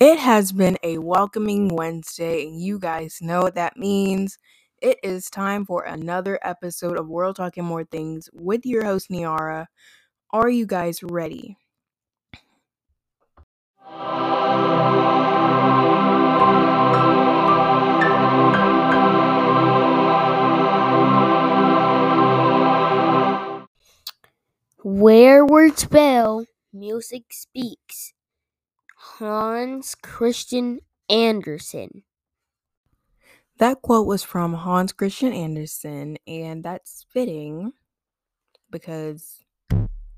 It has been a welcoming Wednesday, and you guys know what that means. It is time for another episode of World Talk and More Things with your host, Niara. Are you guys ready? Where words fail, music speaks. Hans Christian Andersen. That quote was from Hans Christian Andersen, and that's fitting because,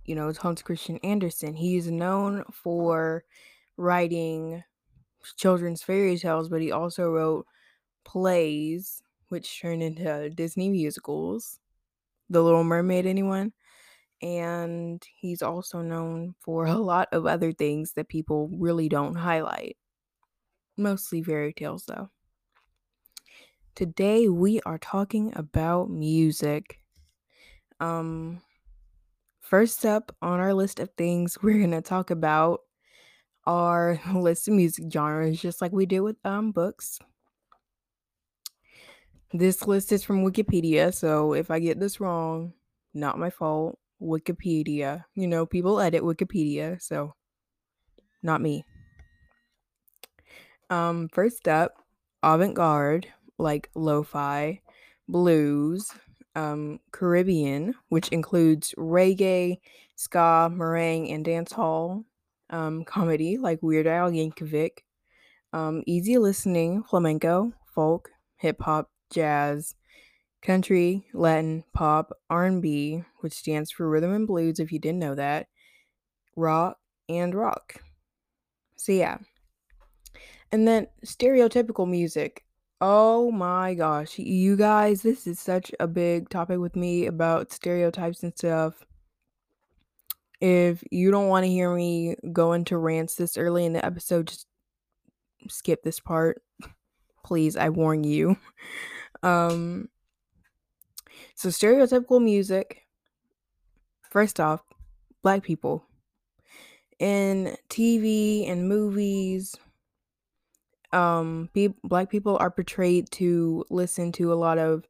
you know, it's Hans Christian Andersen. He's known for writing children's fairy tales, but he also wrote plays, which turned into Disney musicals. The Little Mermaid, anyone? And he's also known for a lot of other things that people really don't highlight. Mostly fairy tales, though. Today we are talking about music. Um first up on our list of things we're to talk about are list of music genres just like we did with um books. This list is from Wikipedia, so if I get this wrong, not my fault. Wikipedia. You know, people edit Wikipedia, so not me. Um, first up, avant-garde, like lo-fi, blues, um, Caribbean, which includes reggae, ska, merengue, and dancehall, um, comedy like Weird Al Yankovic, um, easy listening, flamenco, folk, hip hop, jazz, country, Latin, pop, R&B, which stands for rhythm and blues if you didn't know that, rock, and rock. So yeah. And then stereotypical music. Oh my gosh, you guys, this is such a big topic with me about stereotypes and stuff. If you don't want to hear me go into rants this early in the episode, just skip this part. Please, I warn you. Um so stereotypical music first off, black people. In TV and movies um be- black people are portrayed to listen to a lot of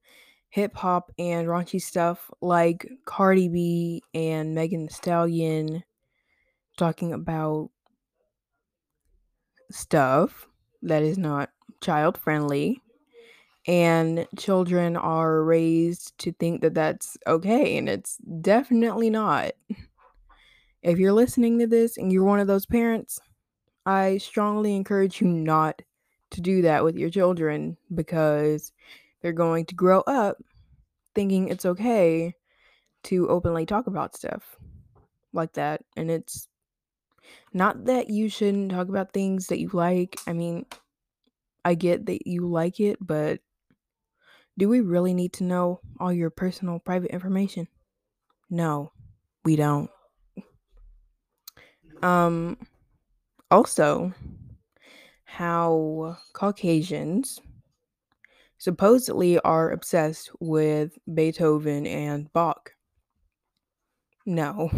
hip hop and raunchy stuff like Cardi B and Megan Thee Stallion talking about stuff that is not child friendly and children are raised to think that that's okay and it's definitely not. If you're listening to this and you're one of those parents i strongly encourage you not to do that with your children because they're going to grow up thinking it's okay to openly talk about stuff like that and it's not that you shouldn't talk about things that you like. I mean i get that you like it but do we really need to know all your personal private information? No, we don't. Um also how Caucasians supposedly are obsessed with Beethoven and Bach. No.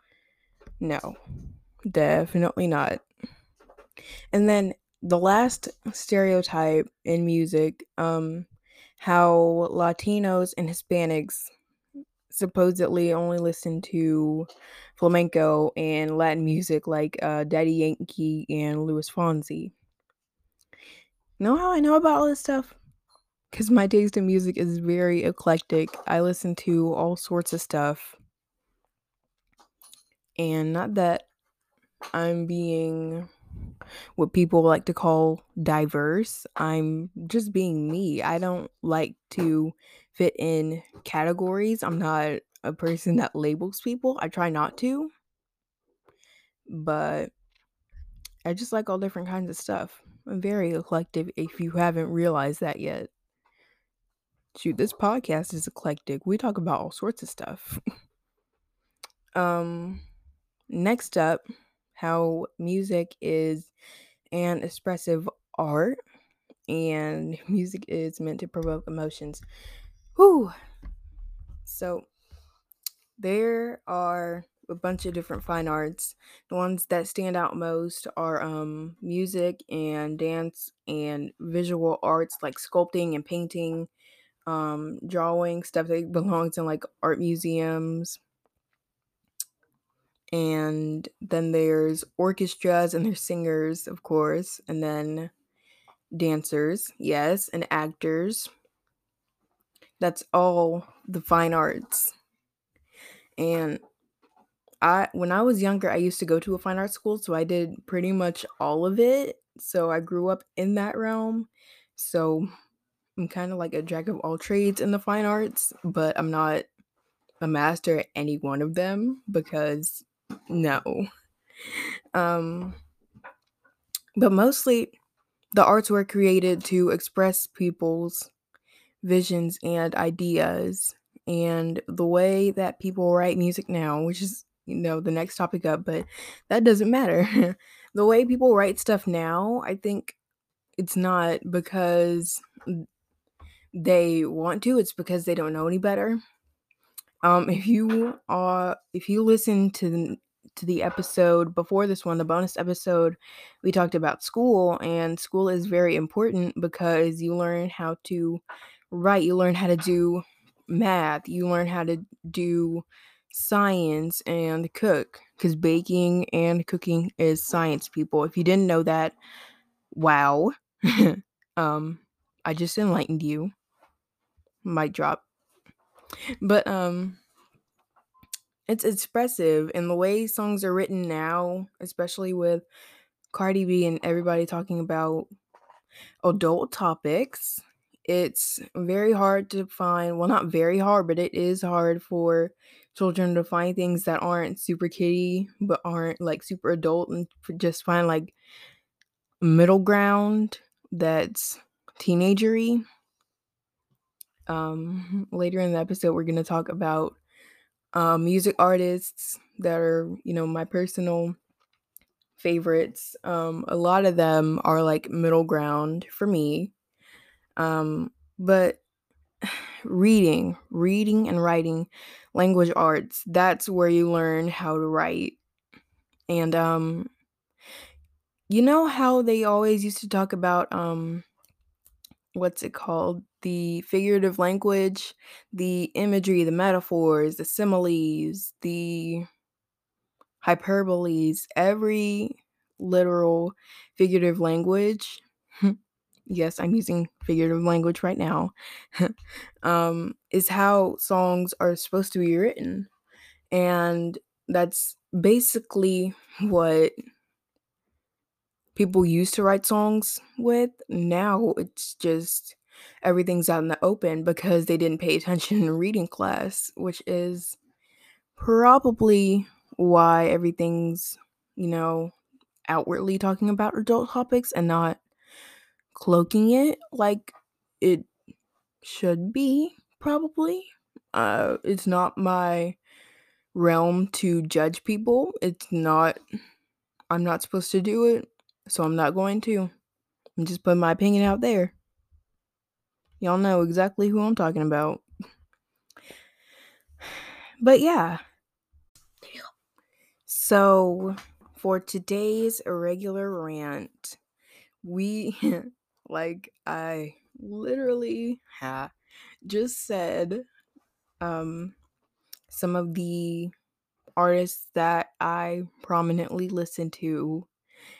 no. Definitely not. And then the last stereotype in music um how Latinos and Hispanics supposedly only listen to flamenco and Latin music like uh, Daddy Yankee and Luis Fonsi. Know how I know about all this stuff? Because my taste in music is very eclectic. I listen to all sorts of stuff. And not that I'm being what people like to call diverse. I'm just being me. I don't like to fit in categories. I'm not a person that labels people. I try not to. But I just like all different kinds of stuff. I'm very eclectic if you haven't realized that yet. Shoot, this podcast is eclectic. We talk about all sorts of stuff. um next up, how music is an expressive art and music is meant to provoke emotions. Whew. So there are a bunch of different fine arts. The ones that stand out most are um, music and dance and visual arts like sculpting and painting, um, drawing, stuff that belongs in like art museums. And then there's orchestras and there's singers, of course, and then dancers, yes, and actors. That's all the fine arts. And I when I was younger, I used to go to a fine arts school, so I did pretty much all of it. So I grew up in that realm. So I'm kind of like a jack of all trades in the fine arts, but I'm not a master at any one of them because no. Um but mostly the arts were created to express people's visions and ideas and the way that people write music now, which is you know the next topic up, but that doesn't matter. the way people write stuff now, I think it's not because they want to, it's because they don't know any better. Um if you are if you listen to the to the episode before this one, the bonus episode, we talked about school, and school is very important because you learn how to write, you learn how to do math, you learn how to do science and cook because baking and cooking is science, people. If you didn't know that, wow. um, I just enlightened you. Mic drop. But um it's expressive and the way songs are written now, especially with Cardi B and everybody talking about adult topics. It's very hard to find well not very hard but it is hard for children to find things that aren't super kiddie but aren't like super adult and just find like middle ground that's teenagery um later in the episode we're going to talk about uh, music artists that are you know my personal favorites um a lot of them are like middle ground for me um, but reading, reading and writing language arts, that's where you learn how to write. And um you know how they always used to talk about um what's it called? The figurative language, the imagery, the metaphors, the similes, the hyperboles, every literal figurative language yes, I'm using figurative language right now, um, is how songs are supposed to be written. And that's basically what people used to write songs with. Now it's just everything's out in the open because they didn't pay attention in reading class, which is probably why everything's, you know, outwardly talking about adult topics and not cloaking it like it should be, probably. Uh, it's not my realm to judge people. It's not, I'm not supposed to do it, so I'm not going to. I'm just putting my opinion out there. Y'all know exactly who I'm talking about. But yeah. So, for today's irregular rant, we Like I literally ha, just said um some of the artists that I prominently listen to.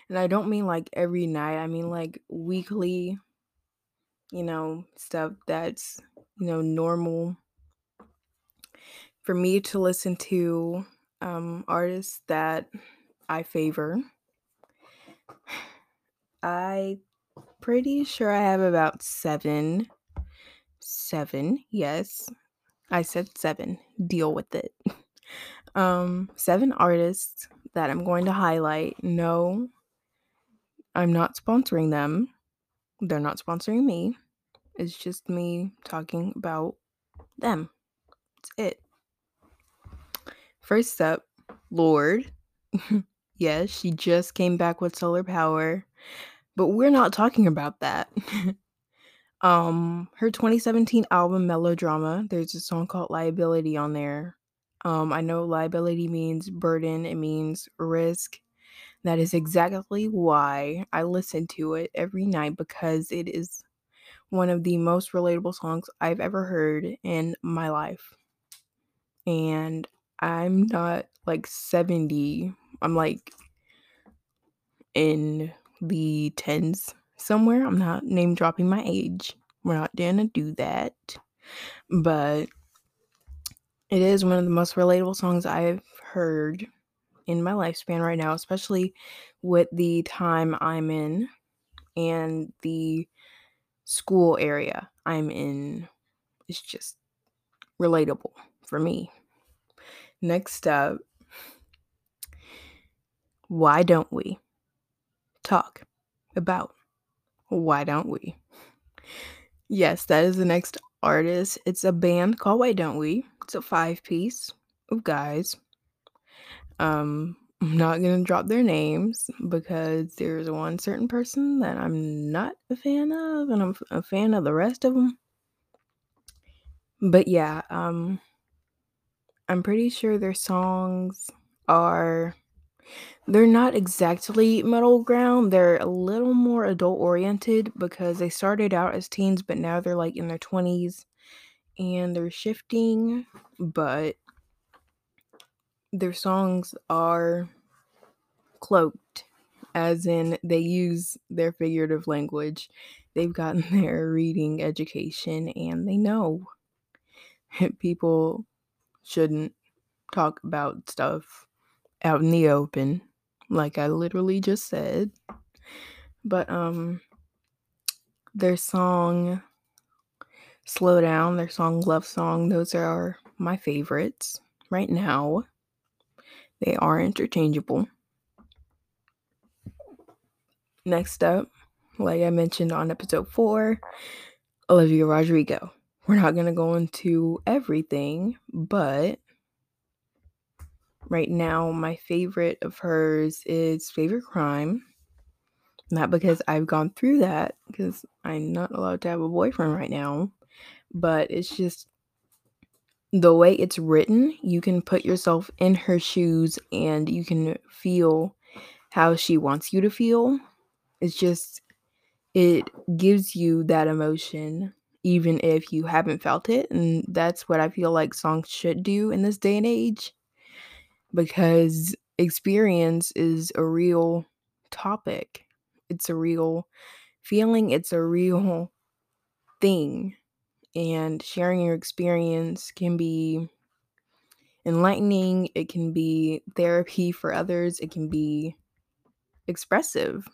And I don't mean like every night, I mean like weekly, you know, stuff that's, you know, normal for me to listen to um artists that I favor. I pretty sure I have about seven. Seven, yes. I said seven. Deal with it. um, seven artists that I'm going to highlight. No, I'm not sponsoring them. They're not sponsoring me. It's just me talking about them. That's it. First up, Lorde. yes, she just came back with solar power. But we're not talking about that. um, her 2017 album Melodrama, there's a song called Liability on there. Um, I know liability means burden, it means risk. That is exactly why I listen to it every night because it is one of the most relatable songs I've ever heard in my life. And I'm not like 70, I'm like in the tens somewhere. I'm not name dropping my age. We're not gonna do that. But it is one of the most relatable songs I've heard in my lifespan right now, especially with the time I'm in and the school area I'm in. It's just relatable for me. Next up, why don't we talk about why don't we? Yes, that is the next artist. It's a band called Why Don't We? It's a five piece of guys. Um, I'm not gonna drop their names because there's one certain person that I'm not a fan of, and I'm a fan of the rest of them. But yeah, um, I'm pretty sure their songs are they're not exactly middle ground. They're a little more adult oriented because they started out as teens, but now they're like in their 20s and they're shifting, but their songs are cloaked, as in they use their figurative language. They've gotten their reading education and they know people shouldn't talk about stuff out in the open like I literally just said. But um their song Slow Down, their song Love Song, those are my favorites right now. They are interchangeable. Next up, like I mentioned on episode 4, Olivia Rodrigo. We're not going to go into everything, but right now my favorite of hers is Favorite Crime. Not because I've gone through that, because I'm not allowed to have a boyfriend right now, but it's just the way it's written, you can put yourself in her shoes and you can feel how she wants you to feel. It's just, it gives you that emotion even if you haven't felt it. And that's what I feel like songs should do in this day and age because experience is a real topic. It's a real feeling, it's a real thing. And sharing your experience can be enlightening, it can be therapy for others, it can be expressive.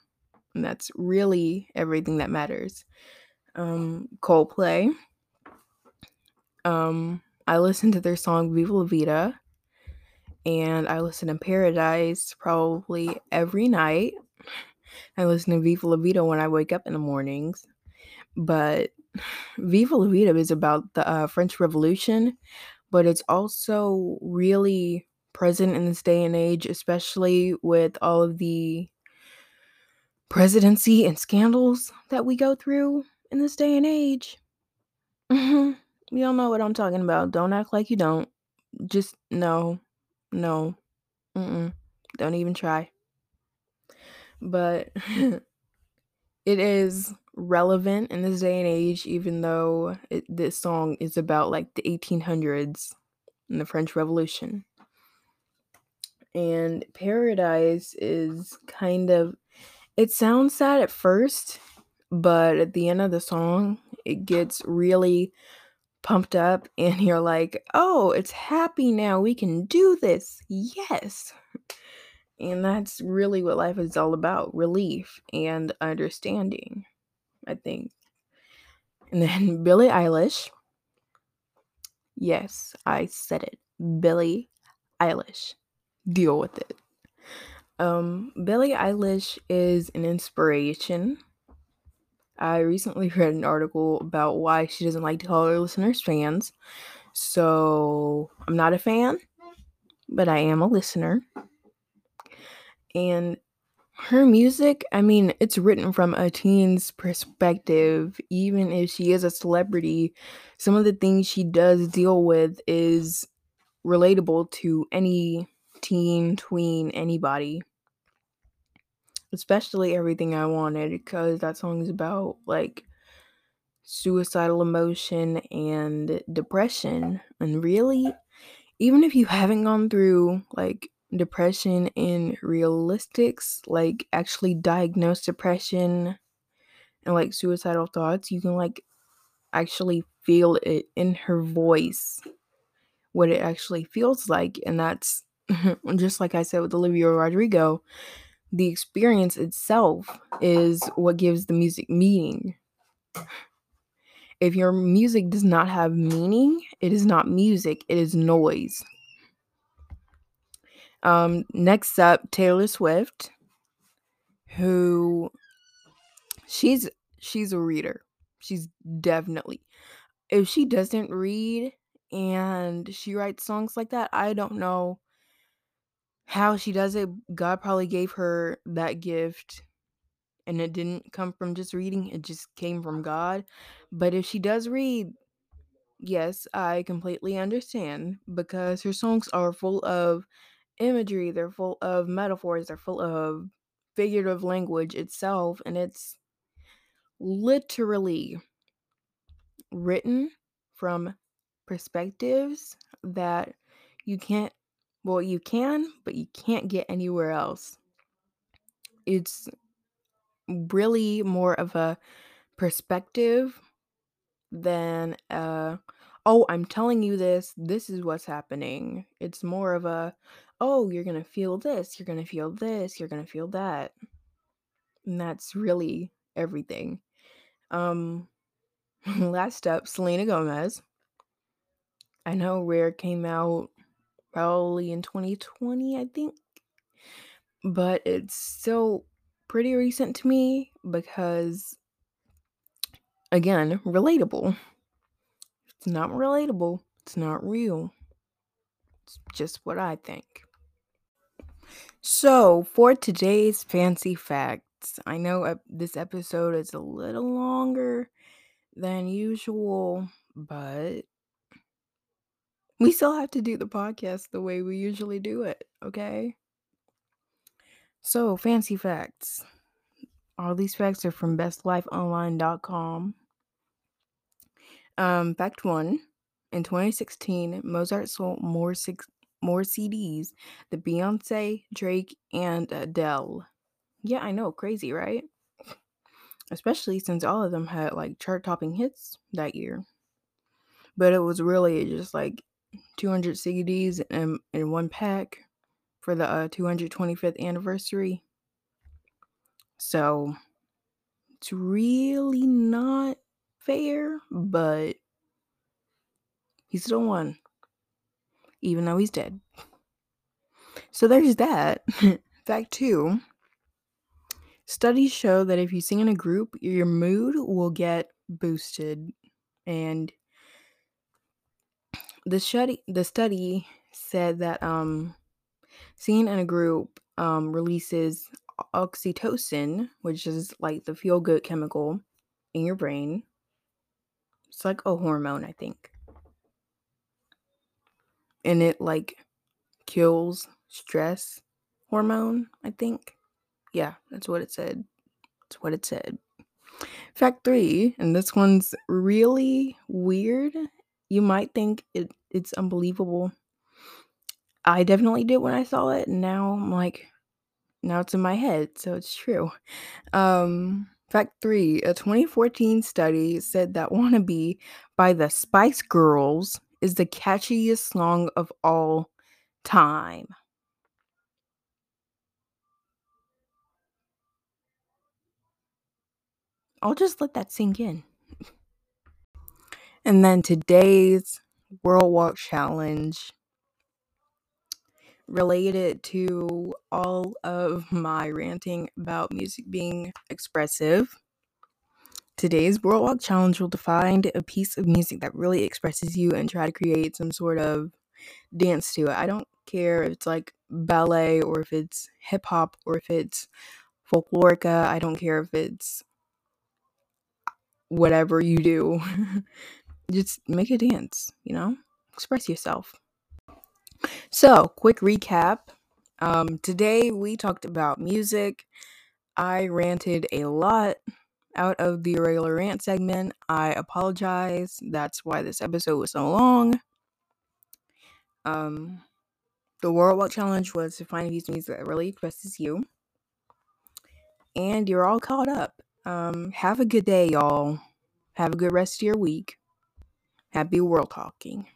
And that's really everything that matters. Um, Coldplay. Um, I listened to their song Viva La Vida and I listen to Paradise probably every night. I listen to Viva La Vida when I wake up in the mornings. But Viva La Vida is about the uh, French Revolution, but it's also really present in this day and age, especially with all of the presidency and scandals that we go through in this day and age. Mm-hmm. You all know what I'm talking about. Don't act like you don't. Just no, no, Mm-mm. don't even try. But it is relevant in this day and age, even though it, this song is about like the 1800s and the French Revolution. And Paradise is kind of, it sounds sad at first, but at the end of the song, it gets really pumped up, and you're like, oh, it's happy now. We can do this. Yes. And that's really what life is all about relief and understanding, I think. And then Billie Eilish. Yes, I said it. Billie Eilish. Deal with it. Um, Billie Eilish is an inspiration. I recently read an article about why she doesn't like to call her listeners fans. So I'm not a fan, but I am a listener. And her music, I mean, it's written from a teen's perspective. Even if she is a celebrity, some of the things she does deal with is relatable to any teen, tween, anybody. Especially everything I wanted because that song is about like suicidal emotion and depression. And really, even if you haven't gone through like depression in realistics, like actually diagnosed depression and like suicidal thoughts, you can like actually feel it in her voice what it actually feels like and that's just like I said with Olivia Rodrigo the experience itself is what gives the music meaning. If your music does not have meaning it is not music it is noise. Um next up Taylor Swift who she's she's a reader. She's definitely if she doesn't read and she writes songs like that, I don't know how she does it. God probably gave her that gift and it didn't come from just reading, it just came from God. But if she does read, yes, I completely understand because her songs are full of imagery, they're full of metaphors, they're full of figurative language itself, and it's literally written from perspectives that you can't well you can but you can't get anywhere else. It's really more of a perspective than uh oh i'm telling you this this is what's happening. It's more of a oh you're gonna feel this you're gonna feel this you're gonna feel that. And that's really everything. Um last up selena gomez. I know Rare came out probably in 2020, I think. But it's still pretty recent to me because, again, relatable. It's not relatable, it's not real. It's just what I think. So, for today's fancy facts, I know this episode is a little longer than usual, but we still have to do the podcast the way we usually do it, okay? So, fancy facts. All these facts are from bestlifeonline.com. Um, fact one in 2016, Mozart sold more six more CDs than Beyonce, Drake, and Adele. Yeah, I know, crazy, right? Especially since all of them had like chart topping hits that year. But it was really just like 200 CDs in, in one pack for the uh, 225th anniversary. So it's really not fair, but he still won, even though he's dead. So there's that. Fact two studies show that if you sing in a group, your mood will get boosted. And the study the study said that um singing in a group um releases oxytocin, which is like the feel good chemical in your brain. It's like a hormone, I think. And it like kills stress hormone, I think. Yeah, that's what it said. That's what it said. Fact three, and this one's really weird you might think it, it's unbelievable. I definitely did when I saw it. And now I'm like, now it's in my head, so it's true. Um, fact three a 2014 study said that Wannabe by the Spice Girls is the catchiest song of all time. I'll just let that sink in. And then today's World Walk Challenge related to all of my ranting about music being expressive. Today's World Walk Challenge will find a piece of music that really expresses you and try to create some sort of dance to it. I don't care if it's like ballet or if it's hip hop or if it's folklorica. I don't care if it's whatever you do. just make a dance, you know? Express yourself. So, quick recap. Um, today we talked about music. I ranted a lot out of the regular rant segment. I apologize. That's why this episode was so long. Um, the World Walk Challenge was to find a piece of music that really expresses you. And you're all caught up. Um, have a good day, y'all. Have a good rest of your week. Happy World Talking.